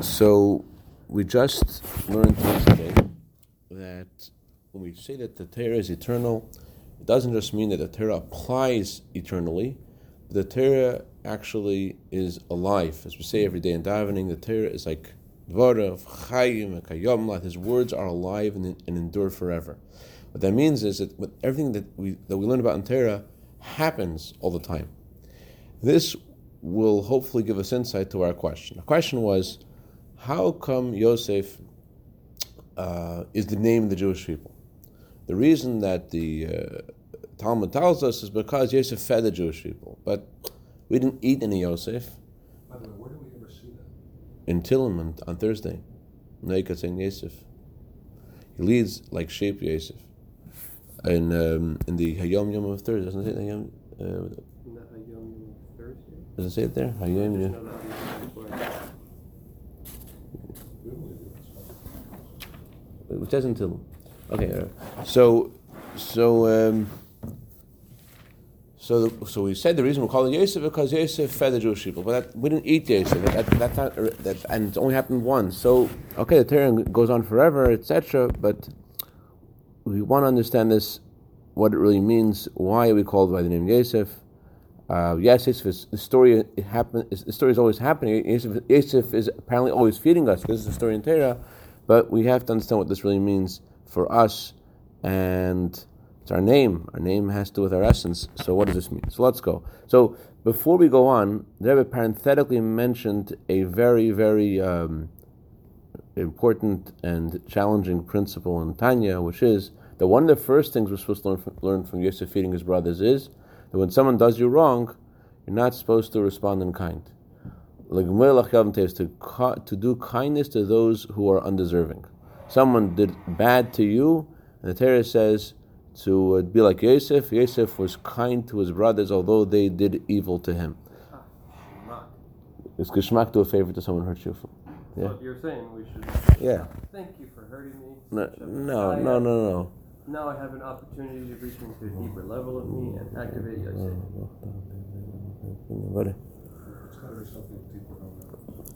So we just learned yesterday that when we say that the Torah is eternal, it doesn't just mean that the Torah applies eternally. The Torah actually is alive. As we say every day in davening, the Torah is like Dvarav, Chayim, and Kayom, His words are alive and, and endure forever. What that means is that everything that we that we learn about in Torah happens all the time. This will hopefully give us insight to our question. The question was, how come Yosef uh, is the name of the Jewish people? The reason that the uh, Talmud tells us is because Yosef fed the Jewish people, but we didn't eat any Yosef. By the way, where do we ever see that? In Tillim on, on Thursday, saying Yosef. He leads like sheep Yosef. In um, in the Hayom Yom of Thursday, doesn't it say Hayom? Uh, does it say it there? Hayom Yom. It says in Tillim. Okay, so so um, so the, so we said the reason we're calling Yosef because Yosef fed the Jewish people, but that, we didn't eat Yosef. That, that, not, that, and it only happened once. So okay, the Torah goes on forever, etc. But we want to understand this, what it really means. Why are we called by the name Yosef? Uh, yes, Yosef the story it happened. The story is always happening. Yosef, Yosef is apparently always feeding us. This is the story in Torah, but we have to understand what this really means for us and it's our name. Our name has to do with our essence. So what does this mean? So let's go. So before we go on, the Rebbe parenthetically mentioned a very, very um, important and challenging principle in Tanya, which is that one of the first things we're supposed to learn from, learn from Yosef feeding his brothers is that when someone does you wrong, you're not supposed to respond in kind. Is to, to do kindness to those who are undeserving. Someone did bad to you, and the Torah says to uh, be like Yosef. Yosef was kind to his brothers, although they did evil to him. It's geschmack to a favor to someone who hurts you. Yeah. So you're saying we should. Yeah. Thank you for hurting me. No, no, no, no, no. Now I have an opportunity to reach into a deeper level of me and activate Yosef.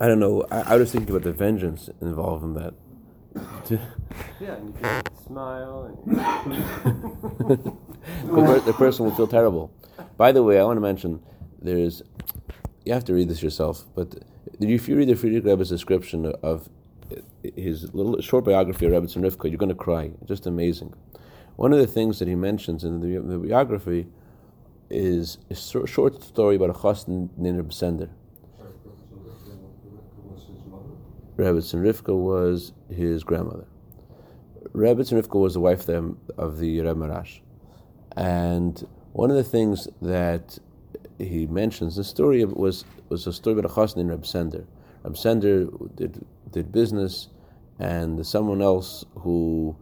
I don't know. I, I was thinking about the vengeance involved in that. yeah, and you can smile. And the person will feel terrible. By the way, I want to mention there's. You have to read this yourself, but if you read the Frierdiker Rebbe's description of his little short biography of Rebbe Rivka, you're going to cry. Just amazing. One of the things that he mentions in the, the biography is a short story about a chassan named Rebbe Sender. Rebbetzin Rivka was his grandmother. Rebbetzin Rivka was the wife of the, Reb Maharash. And one of the things that he mentions, the story was, was a story about a chassan in Reb Sender. Reb Sender did, did business, and someone else who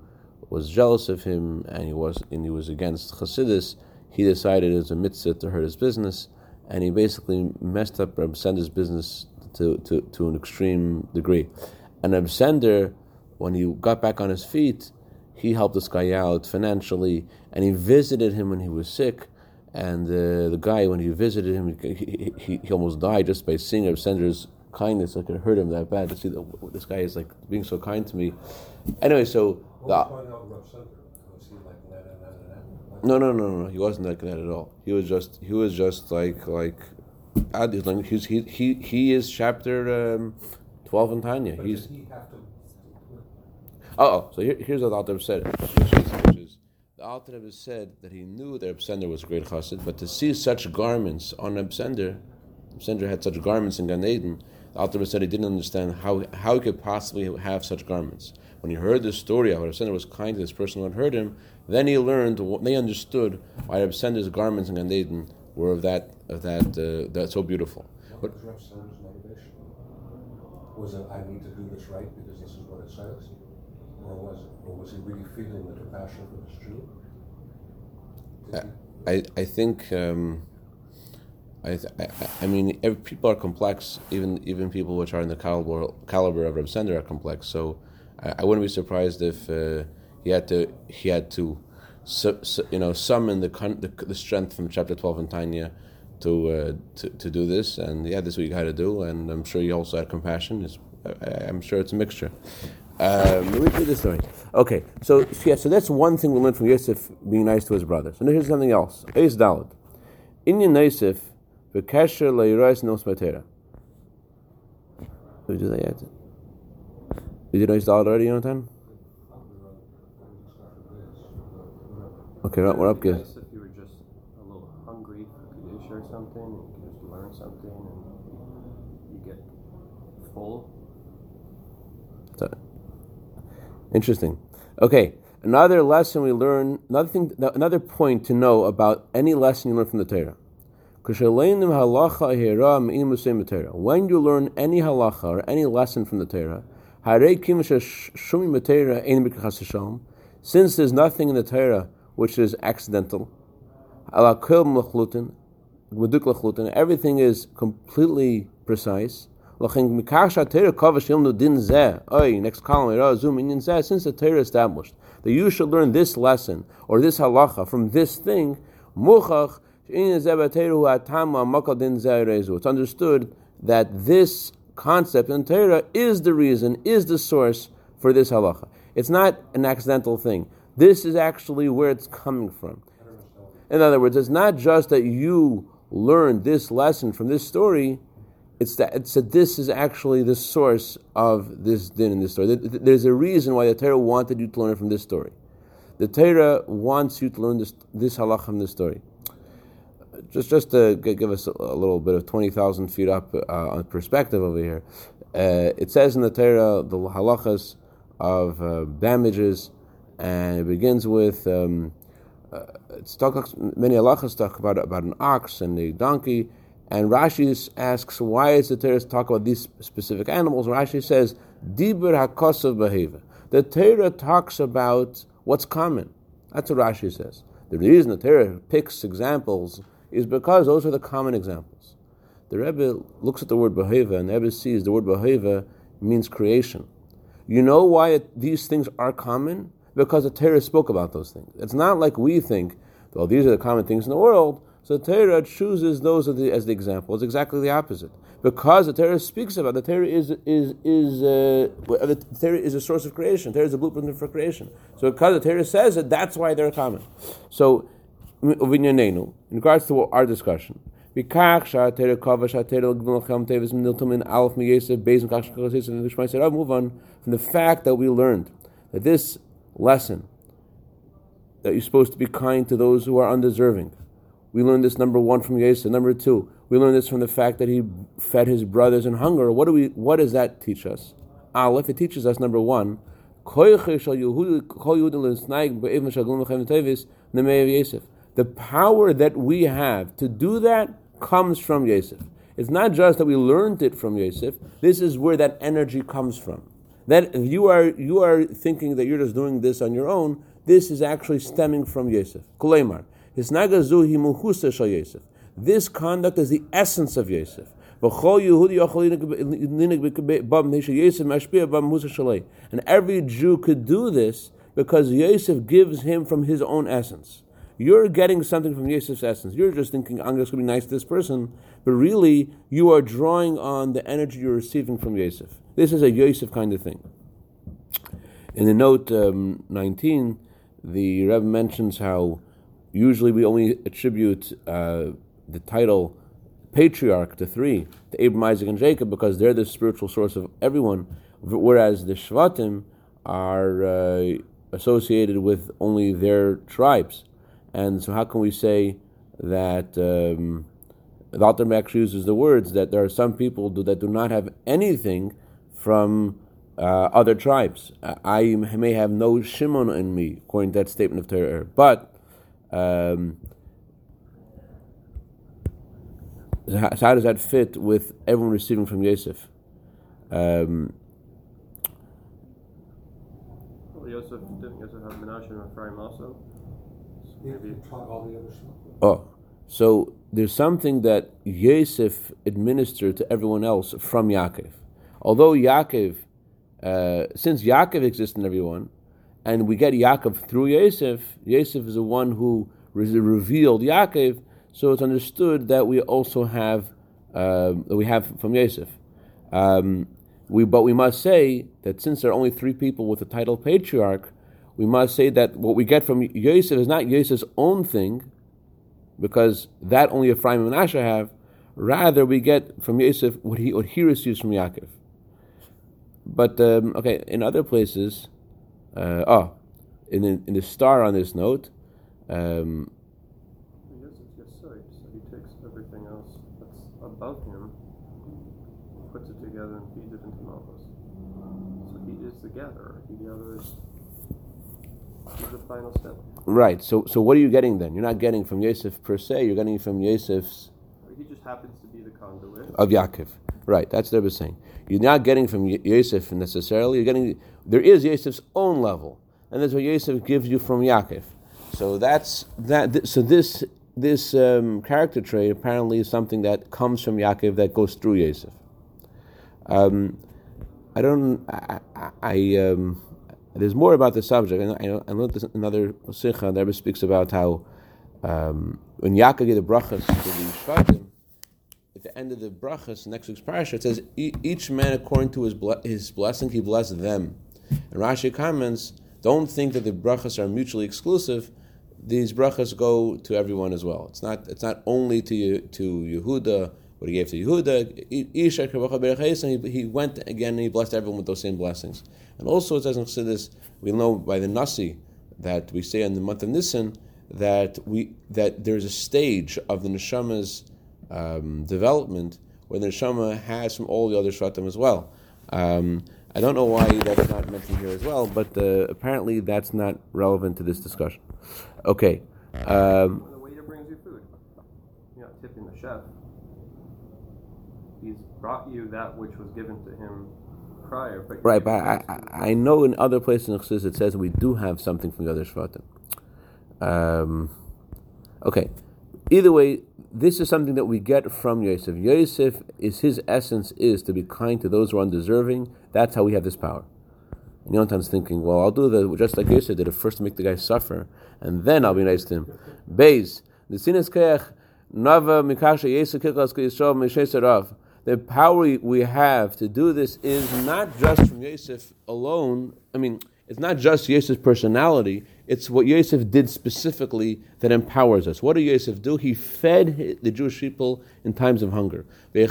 was jealous of him and he was and he was against Chassidus, he decided it was a mitzvah to hurt his business, and he basically messed up Reb Sender's business to, to, to an extreme degree. And Reb Sender, when he got back on his feet, he helped this guy out financially, and he visited him when he was sick. And uh, the guy, when he visited him, he, he, he almost died just by seeing Reb Sender's kindness. I could hurt him that bad to see that this guy is like being so kind to me. Anyway, so the, no, no, no, no. He wasn't like that at all. He was just, he was just like, like He's, he, he, he is chapter um, 12 in Tanya. But He's. He have to... Oh, so here, here's what the Alter said. Which is, the Alter Rebbe said that he knew that Reb Sender was a great chassid, but to see such garments on Reb Sender, Absender had such garments in Gan Eden, the Alter Rebbe said he didn't understand how, how he could possibly have such garments. When he heard this story how Reb Sender was kind to this person who had heard him, then he learned, they understood why Reb Sender's garments in Gan Eden were of that of that uh, that's so beautiful. What but, was motivation? Was it I need to do this right because this is what it says, or was or was he really feeling the compassion for this Jew? I, I think um, I, I, I mean every, people are complex even even people which are in the caliber caliber of Reb Sender are complex so I, wouldn't be surprised if uh, he had to he had to su, su, you know, summon the, the, the strength from chapter twelve in Tanya to, uh, to to do this, and yeah, this is what you got to do, and I'm sure you also had compassion. Is I, am sure it's a mixture. Um, let me read the story. Okay, so yeah, so that's one thing we learned from Yosef being nice to his brothers. And here's something else. Eis Dalad. Inyan Yosef v'kesher le'irois nos matera. Did we do that yet? Did Eis Dalad already, Yonatan? Okay, we're up good. Nice if you were just a little hungry for Kiddush or something, and you could just learn something, and you get full. So, interesting. Okay, another lesson we learn, another thing, another point to know about any lesson you learn from the Torah. When you learn any halacha or any lesson from the Torah, since there's nothing in the Torah which is accidental, everything is completely precise. Since the Torah established that you should learn this lesson or this halacha from this thing, it's understood that this concept in Torah is the reason, is the source for this halacha. It's not an accidental thing. This is actually where it's coming from. In other words, it's not just that you learned this lesson from this story, it's that, it's that this is actually the source of this din in this story. There's a reason why the Torah wanted you to learn from this story. The Torah wants you to learn this, this halach from this story. Just, just to give us a, little bit of 20,000 feet up uh, perspective over here, uh, it says in the Torah the halachas of uh, damages and it begins with um, uh, it's talk, many halachas talk about about an ox and a donkey, and Rashi asks why is the Torah talk about these specific animals? Rashi says dibur hakosav beheva. The Torah talks about what's common. That's what Rashi says. The reason the Torah picks examples is because those are the common examples. The Rebbe looks at the word beheva, and the Rebbe sees the word beheva means creation. You know why it, these things are common? because the Torah spoke about those things. It's not like we think, well, these are the common things in the world, so the Torah chooses those as the, as the example. It's exactly the opposite. Because the Torah speaks about the Torah is is is uh, the Torah is a source of creation. The Torah is a blueprint for creation. So because the Torah says it, that's why they're common. So in regards to our discussion, we move on from the fact that we learned that this lesson that you're supposed to be kind to those who are undeserving. We learned this number one from Yosef. Number two, we learned this from the fact that he fed his brothers in hunger. What do we? What does that teach us? Aleph, it teaches us number one. The power that we have to do that comes from Yosef. It's not just that we learned it from Yosef. This is where that energy comes from that you are you are thinking that you're just doing this on your own. This is actually stemming from Yosef. Kuleimar. This conduct is the essence of Yosef. And every Jew could do this because Yosef gives him from his own essence. You're getting something from Yosef's essence. You're just thinking, I'm just going to be nice to this person. But really, you are drawing on the energy you're receiving from Yosef. This is a Yosef kind of thing. In the note um, 19, the Rebbe mentions how usually we only attribute uh, the title patriarch to three, to Abraham, Isaac, and Jacob, because they're the spiritual source of everyone, whereas the Shvatim are uh, associated with only their tribes. And so, how can we say that um, the Alter actually uses the words that there are some people do, that do not have anything from uh, other tribes. I may have no Shimon in me, according to that statement of Torah. But um, so how does that fit with everyone receiving from Yosef? Um, well, Yosef, didn't Yosef have Menashe and Ephraim also? Oh, so there's something that Yosef administered to everyone else from Yaakov although Yaakov, uh, since Yaakov exists in everyone, and we get Yaakov through Yosef, Yosef is the one who revealed Yaakov, so it's understood that we also have uh, that we have from Yosef. Um, We, but we must say that since there are only three people with the title patriarch, we must say that what we get from Yosef is not Yosef's own thing, because that only Ephraim and Manasseh have. Rather, we get from Yosef what he what he receives from Yaakov. But um, okay, in other places, uh, oh, in, in in the star on this note, um, I it's just so he takes everything else that's above him, puts it together and feeds it into Malchus. So he is the gatherer. He gathers. The final step. right. So so what are you getting then? You're not getting from Yosef per se. You're getting from Yosef's He just happens to be the conduit. of Yaakov. Right. That's what I was saying. You're not getting from Yosef necessarily. You're getting there is Yosef's own level, and that's what Yosef gives you from Yaakov. So that's that. th- So this this um, character trait apparently is something that comes from Yaakov that goes through Yosef. Um, I don't. I. I, I um, there's more about the subject. I, I, I learned this another. The Rebbe speaks about how um, when Yaakov gave the brachas to the Shvatim, at the end of the brachas, next week's parasha, it says "E- each man according to his ble- his blessing he blessed them. And Rashi comments, don't think that the brachas are mutually exclusive. These brachas go to everyone as well. It's not it's not only to to Yehuda what he gave to Yehuda. He, he went again and he blessed everyone with those same blessings. And also it says in Chassidus, we know by the Nasi that we say in the month of Nisan that we that there's a stage of the neshama's um, development where the neshama has from all the other shvatim as well. Um, I don't know why that's not mentioned here as well, but uh, apparently that's not relevant to this discussion. Okay. Um, the waiter brings you food, you're not tipping the chef. He's brought you that which was given to him prior. But right, but I, I, I know in other places in Chassidus it says we do have something from the other shvatim. Um, okay. Either way, this is something that we get from Yosef. Yosef is his essence is to be kind to those who are undeserving. That's how we have this power. And Yontan's thinking, well, I'll do the just like Yosef did it first to make the guy suffer, and then I'll be nice to him. Beis, the sinas keach nava mikasha Yosef kiklas Yisrael misheserav. The power we have to do this is not just from Yosef alone. I mean, it's not just Yosef's personality. It's what Yosef did specifically that empowers us. What did Yosef do? He fed the Jewish people in times of hunger. When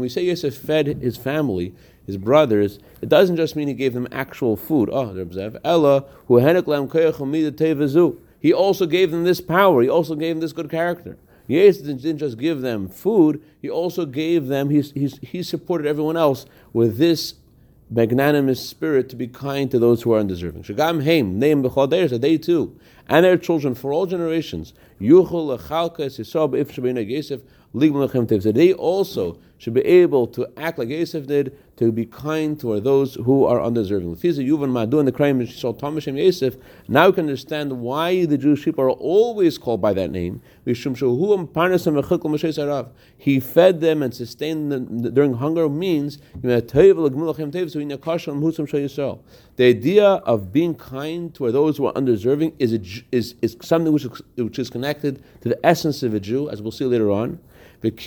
we say Yosef fed his family, his brothers, it doesn't just mean he gave them actual food. Oh. He also gave them this power. He also gave them this good character. Yosef didn't just give them food, he also gave them, he, he, he supported everyone else with this magnanimous spirit to be kind to those who are undeserving. Shagam heim, name b'chodeir, that they too, and their children for all generations, yuchel lechalka esisah b'if shabbeinu Yosef. So they also should be able to act like Yosef did, to be kind to those who are undeserving. Now you can understand why the Jewish people are always called by that name. He fed them and sustained them during hunger means the idea of being kind to those who are undeserving is, a, is, is something which which is connected to the essence of a Jew, as we'll see later on. And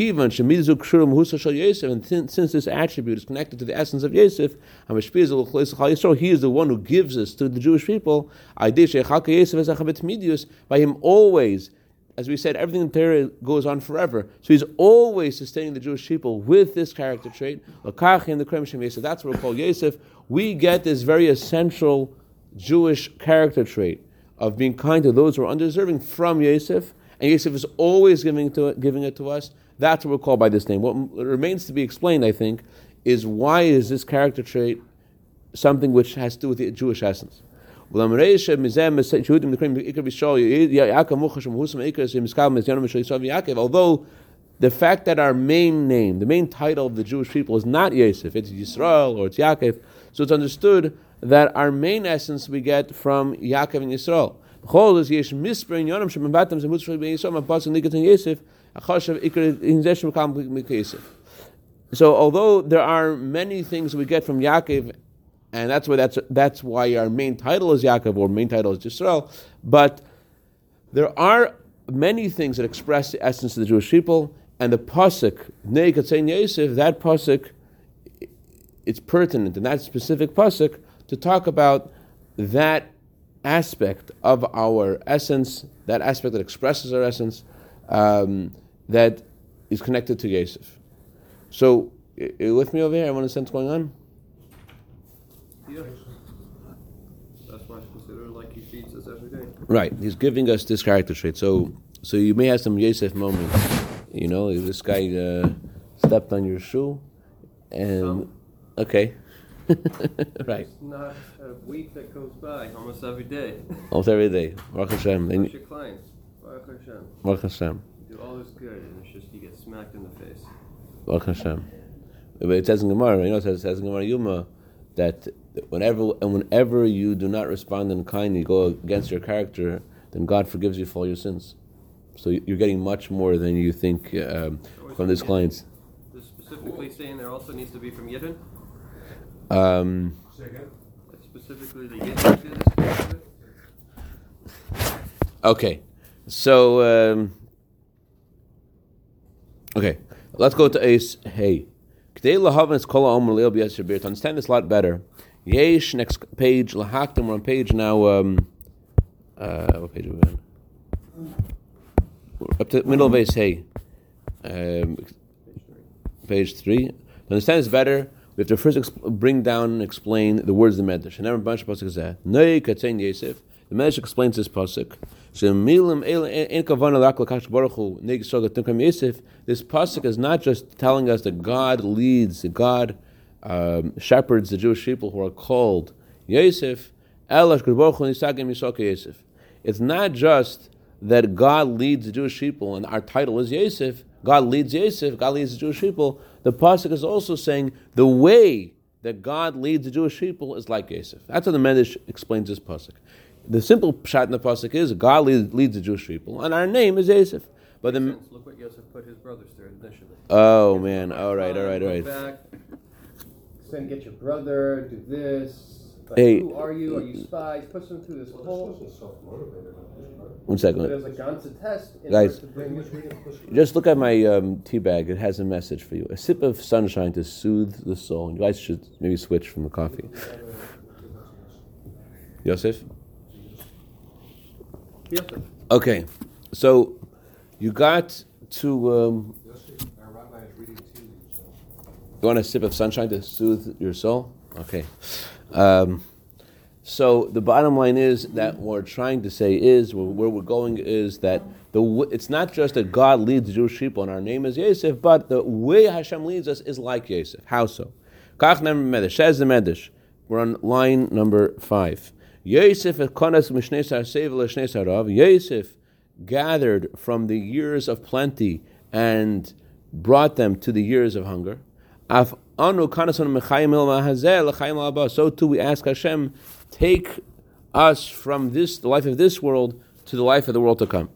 sin- since this attribute is connected to the essence of Yosef, he is the one who gives us to the Jewish people. By him always as we said, everything in Torah goes on forever. So he's always sustaining the Jewish people with this character trait. That's what we call Yosef. We get this very essential Jewish character trait of being kind to those who are undeserving from Yosef. And Yosef is always giving, to, giving it to us. That's what we're called by this name. What remains to be explained, I think, is why is this character trait something which has to do with the Jewish essence. Although the fact that our main name, the main title of the Jewish people is not Yosef, it's Yisrael or it's Yaakov, so it's understood that our main essence we get from Yaakov and Yisrael. So although there are many things we get from Yaakov and that's why that's that's why our main title is Yaakov or main title is Yisrael. But there are many things that express the essence of the Jewish people, and the pasuk Nei Katzain Yosef, that pasuk, it's pertinent in that specific pasuk to talk about that aspect of our essence, that aspect that expresses our essence, um, that is connected to Yosef. So, you with me over here? I want to sense what's going on. Yeah. That's why it's considered like he feeds us every day. Right. He's giving us this character trait. So, so you may have some Yosef moments. You know, this guy uh, stepped on your shoe, and Some. okay, right. It's not a week that goes by almost every day. Almost every day. Baruch Hashem. Baruch Hashem. Baruch Hashem. You do all this good, and it's just you get smacked in the face. Baruch Hashem. But it says in Gemara, you know, it says, it says in Gemara Yoma that whenever and whenever you do not respond in kind, you go against your character, then God forgives you for all your sins. So you're getting much more than you think um, from these clients. This specifically saying there also needs to be from Yidden. Um, Say again? That's specifically the Yidden did this part of it. okay, so um, okay, let's go to Ace Hey. K'dei lahavan es kol ha'omer le'el b'yas shabir. To understand this a lot better, Yesh next page lahaktim. We're on page now. Um, uh, what page are we on? We're up to middle of Ace Hey. Um, page three. To understand this better, we have to first exp- bring down and explain the words of the Medrash. And every bunch of pasuk is that. Nei katzein Yosef. The Medrash explains this pasuk. This pasuk is not just telling us that God leads, that God um, shepherds the Jewish people who are called Yosef. It's not just that God leads the Jewish people, and our title is Yosef. God leads Yosef. God leads the Jewish people. The pasuk is also saying the way that God leads the Jewish people is like Yosef. That's how the Medrash explains this pasuk. The simple shot in the pasuk is God leads, leads the Jewish people, and our name is Yosef. But the Since look what Yosef put his brothers through initially. oh man, All right, all right, all right. Look right. Back, then get your brother, do this. Like, Hey. who are you? Are you spies? Push them through this Well, whole. this wasn't self-motivated on his part. One But second. it was a Ganza test. Guys. order to He bring was reading Pussy. Just look at my um, tea bag. It has a message for you. A sip of sunshine to soothe the soul. You guys should maybe switch from the coffee. Yosef? Yosef. Okay, so you got to. Um, Yossi, our rabbi is reading tea leaves. so- you want a sip of sunshine to soothe your soul? Okay. Um, so the bottom line is that what we're trying to say is where, where we're going is that the it's not just that God leads Jewish people and our name is Yosef, but the way Hashem leads us is like Yosef. How so? Kach number Medrash. Says the Medrash. We're on line number five. Yosef konas mishnesar sevel shnesarav. Yosef gathered from the years of plenty and brought them to the years of hunger. Af anu. So too we ask Hashem, take us from this the life of this world to the life of the world to come.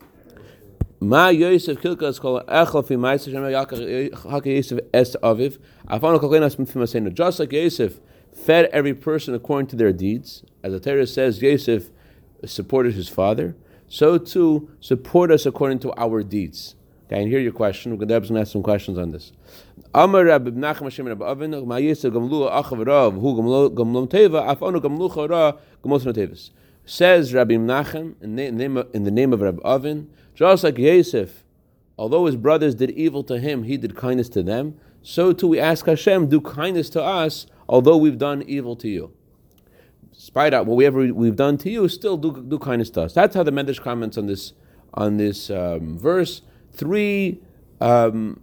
Ma Yosef Kilkas called Echel fi Ma'aser Shem Haka Yosef Es Aviv. Afanu Kalkenas Mifim Asenu. Just like Yosef fed every person according to their deeds, as the Torah says, Yosef supported his father. So too support us according to our deeds. Okay, and here your question. We're going to ask some questions on this. Says Rabbi Menachem in the name of, in the name of Rabbi Avin, just like Yosef, although his brothers did evil to him, he did kindness to them. So too we ask Hashem, do kindness to us, although we've done evil to you. Despite out whatever we've done to you, still do, do kindness to us. That's how the Medrash comments on this on this um, verse. Three um,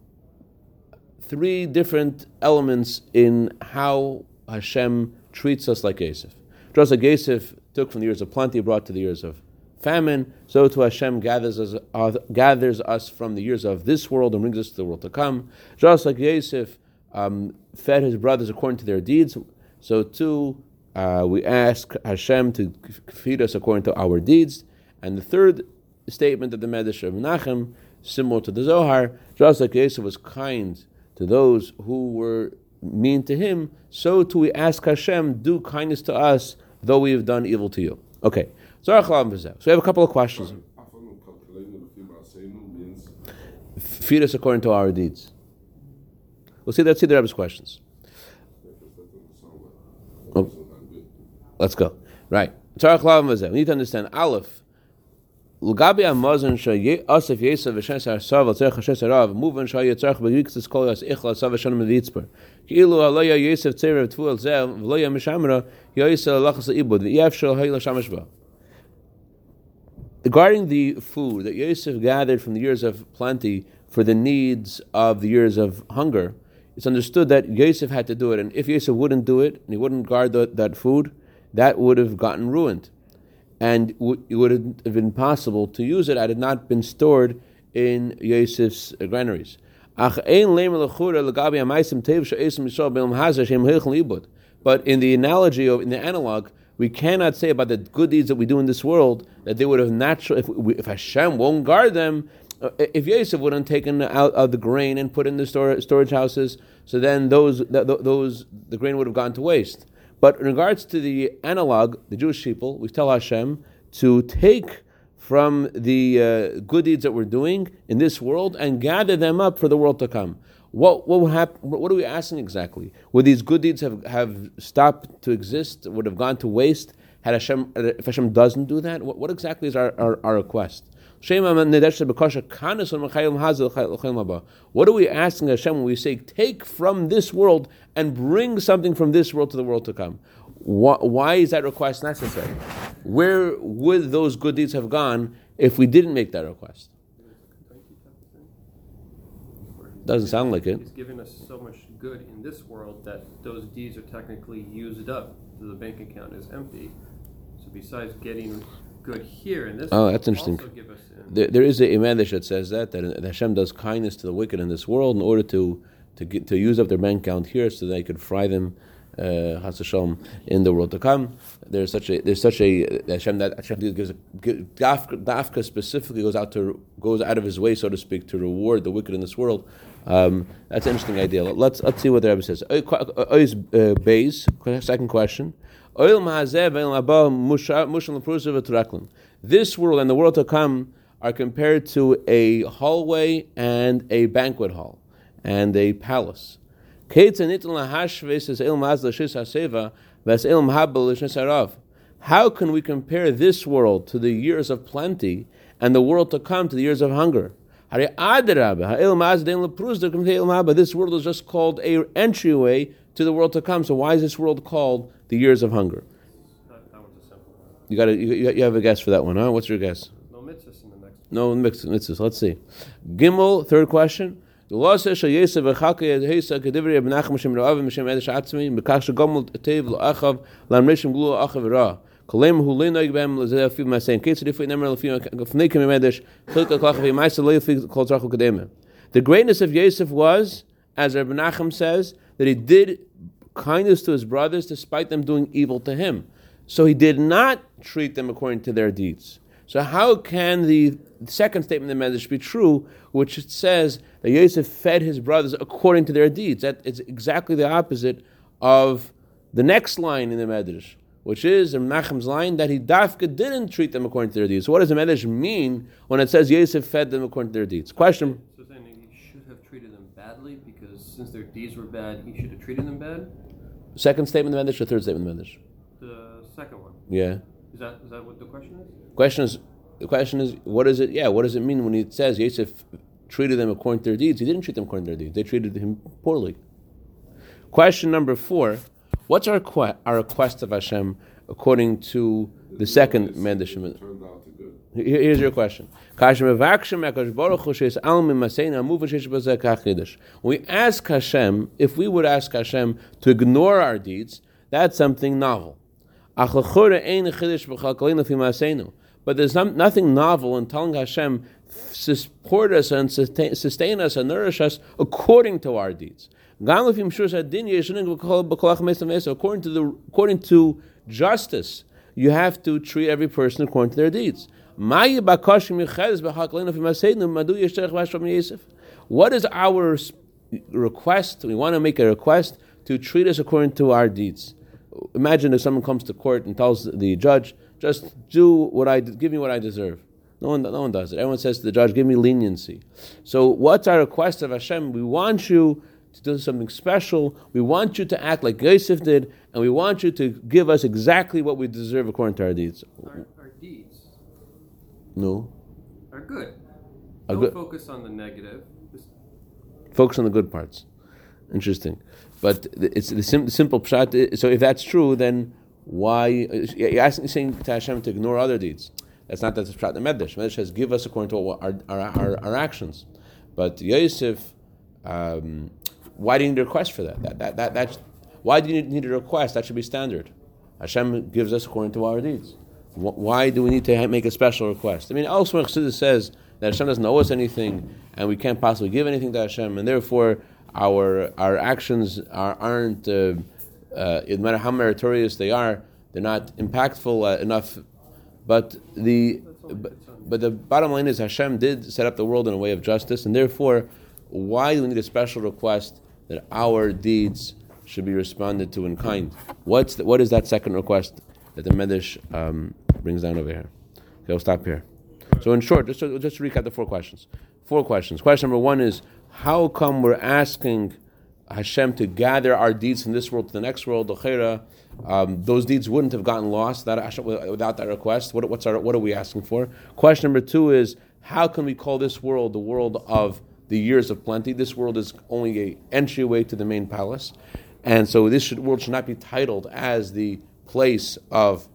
three different elements in how Hashem treats us like Yosef. Just like Yosef took from the years of plenty, brought to the years of famine, so too Hashem gathers us, uh, gathers us from the years of this world and brings us to the world to come. Just like Yosef um, fed his brothers according to their deeds, so too uh, we ask Hashem to feed us according to our deeds. And the third statement of the Medrash of Menachem, similar to the Zohar, just like Yosef was kind to those who were mean to him, so too we ask Hashem, do kindness to us, though we have done evil to you. Okay, so we have a couple of questions. Feed us according to our deeds. We'll see. Let's see the Rebbe's questions. Let's go. Right. We need to understand Aleph. L'gabi amazon shaye asif yesav v'shen sar sav al tzerch hashes arav muvan shaye tzerch b'giksis kol yas ichla zev v'loya mishamra lachas ibud shal hayla shamash ba Regarding the food that Yosef gathered from the years of plenty for the needs of the years of hunger, it's understood that Yosef had to do it, and if Yosef wouldn't do it and he wouldn't guard the, that food, that would have gotten ruined and it would have been possible to use it had it not been stored in Yosef's granaries. But in the analogy of in the analog, we cannot say about the good deeds that we do in this world that they would have natural. If, we, if Hashem won't guard them, uh, if Yosef wouldn't taken out of the grain and put in the storage houses, so then those those the grain would have gone to waste. But in regards to the analog, the Jewish people, we tell Hashem to take from the uh, good deeds that we're doing in this world and gather them up for the world to come. What what, hap- what are we asking exactly? Would these good deeds have, have stopped to exist? Would have gone to waste? Had Hashem, if Hashem doesn't do that, what, what exactly is our, our, our request? What are we asking Hashem when we say, take from this world and bring something from this world to the world to come? Why is that request necessary? Where would those good deeds have gone if we didn't make that request? Doesn't sound like it. He's giving us so much good in this world that those deeds are technically used up. So the bank account is empty. So besides getting good here in this. Oh, that's interesting. There, there is a Imadish that says that, that Hashem does kindness to the wicked in this world in order to to get, to use up their bank account here so they could fry them uh, in the world to come. There's such a there's such a Hashem that Hashem gives a Dafka specifically goes out to goes out of his way, so to speak, to reward the wicked in this world. Um, that's an interesting idea. Let's let's see what the Rebbe says. Ois uh, Bays, second question. This world and the world to come are compared to a hallway and a banquet hall and a palace. How can we compare this world to the years of plenty and the world to come to the years of hunger? This world is just called a entryway to the world to come. So why is this world called the years of hunger? You got you, you have a guess for that one, huh? What's your guess? No mitzvahs in the next. No mitzvahs. Let's see. Gimel, third question. The law says shal Yosef v'chalke heisa kedivri Ibn Nachum Shem Ra'av Mishem Edesh Atzmi Bekach shegomel tev lo'achav lamrishim gulu achav ra kolem hu leinoig b'hem lezeh afiv masein ketzid ifu nemer lefim gafnei kem Edesh chilka klachav yimaisa leifi kol tzrachu kademe The greatness of Yosef was, as Ibn Nachum says, that he did kindness to his brothers despite them doing evil to him. So he did not treat them according to their deeds. So how can the second statement the Medrash be true, which says that Yosef fed his brothers according to their deeds? That is exactly the opposite of the next line in the Medrash, which is in Nachum's line that he dafka didn't treat them according to their deeds. So what does the Medrash mean when it says Yosef fed them according to their deeds? Question. So saying he should have treated them badly because since their deeds were bad, he should have treated them bad. Second statement of the Medrash or third statement of the Medrash? The second one. Yeah. Is that is that what the question is? Question is the question is what is it? Yeah, what does it mean when it says Yosef treated them according to their deeds? He didn't treat them according to their deeds. They treated him poorly. Question number four: What's our our request of Hashem according to the second Medrash? Here's your question. We ask Hashem, if we would ask Hashem to ignore our deeds, that's something novel. But there's nothing novel in telling Hashem, support us and sustain us and nourish us according to our deeds. According to the according to justice, you have to treat every person according to their deeds. What is our request? We want to make a request to treat us according to our deeds. Imagine if someone comes to court and tells the judge, "Just do what I give me what I deserve." No one, no one does it. Everyone says to the judge, "Give me leniency." So, what's our request of Hashem? We want you to do something special. We want you to act like Yosef did, and we want you to give us exactly what we deserve according to our deeds. Our, our deeds No, are good. A Don't good- focus on the negative. Just focus on the good parts. Interesting, but it's the, sim- the simple pshat. So, if that's true, then why you're asking, saying to Hashem to ignore other deeds? That's not that's pshat the medrash. Medrash says, "Give us according to what our our, our, our actions." But Yosef, um, why do you need a request for that? That that, that that's why do you need a request? That should be standard. Hashem gives us according to our deeds. Wh- Why do we need to make a special request? I mean, elsewhere Chassidus says that Hashem doesn't owe us anything, and we can't possibly give anything to Hashem, and therefore our our actions are, aren't, uh, uh, no matter how meritorious they are, they're not impactful uh, enough. But the but, the bottom line is Hashem did set up the world in a way of justice, and therefore, why do we need a special request that our deeds should be responded to in kind? What's the, what is that second request that the Medrash um, brings down over here? Okay, we'll stop here. So, in short, just to, just to recap the four questions. Four questions. Question number one is how come we're asking Hashem to gather our deeds from this world to the next world? L'cheira, Um, those deeds wouldn't have gotten lost without, without that request. What, what's our, what are we asking for? Question number two is how can we call this world the world of the years of plenty? This world is only a entryway to the main palace, and so this should, world should not be titled as the place of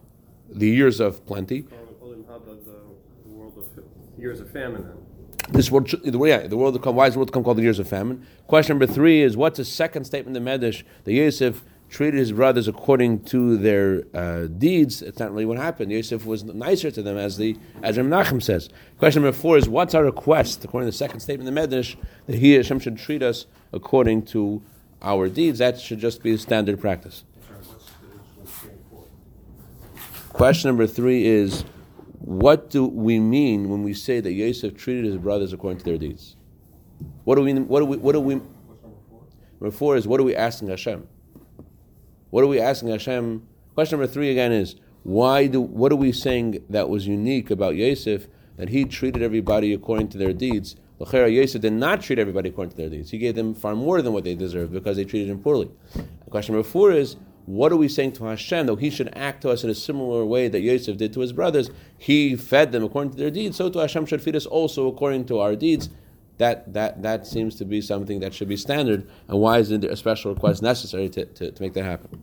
the years of plenty. the, the years of famine. This world, the, yeah, the world will come. Why is the world come called the years of famine? Question number three is what's the second statement in the Medrash that Yosef treated his brothers according to their uh, deeds? It's not really what happened. Yosef was nicer to them, as the as Ram says. Question number four is what's our request according to the second statement in the Medrash that he Hashem should treat us according to our deeds? That should just be standard practice. Sorry, what's the, what's the four? Question number three is what do we mean when we say that Yosef treated his brothers according to their deeds? What do we what do we what do we number four? is what are we asking Hashem? What are we asking Hashem? Question number three again is why do what are we saying that was unique about Yosef that he treated everybody according to their deeds? L'chera Yosef did not treat everybody according to their deeds. He gave them far more than what they deserved because they treated him poorly. Question number four is what are we saying to Hashem that He should act to us in a similar way that Yosef did to his brothers? He fed them according to their deeds, so to Hashem should feed us also according to our deeds. That, that, that seems to be something that should be standard. And why is there a special request necessary to, to, to make that happen?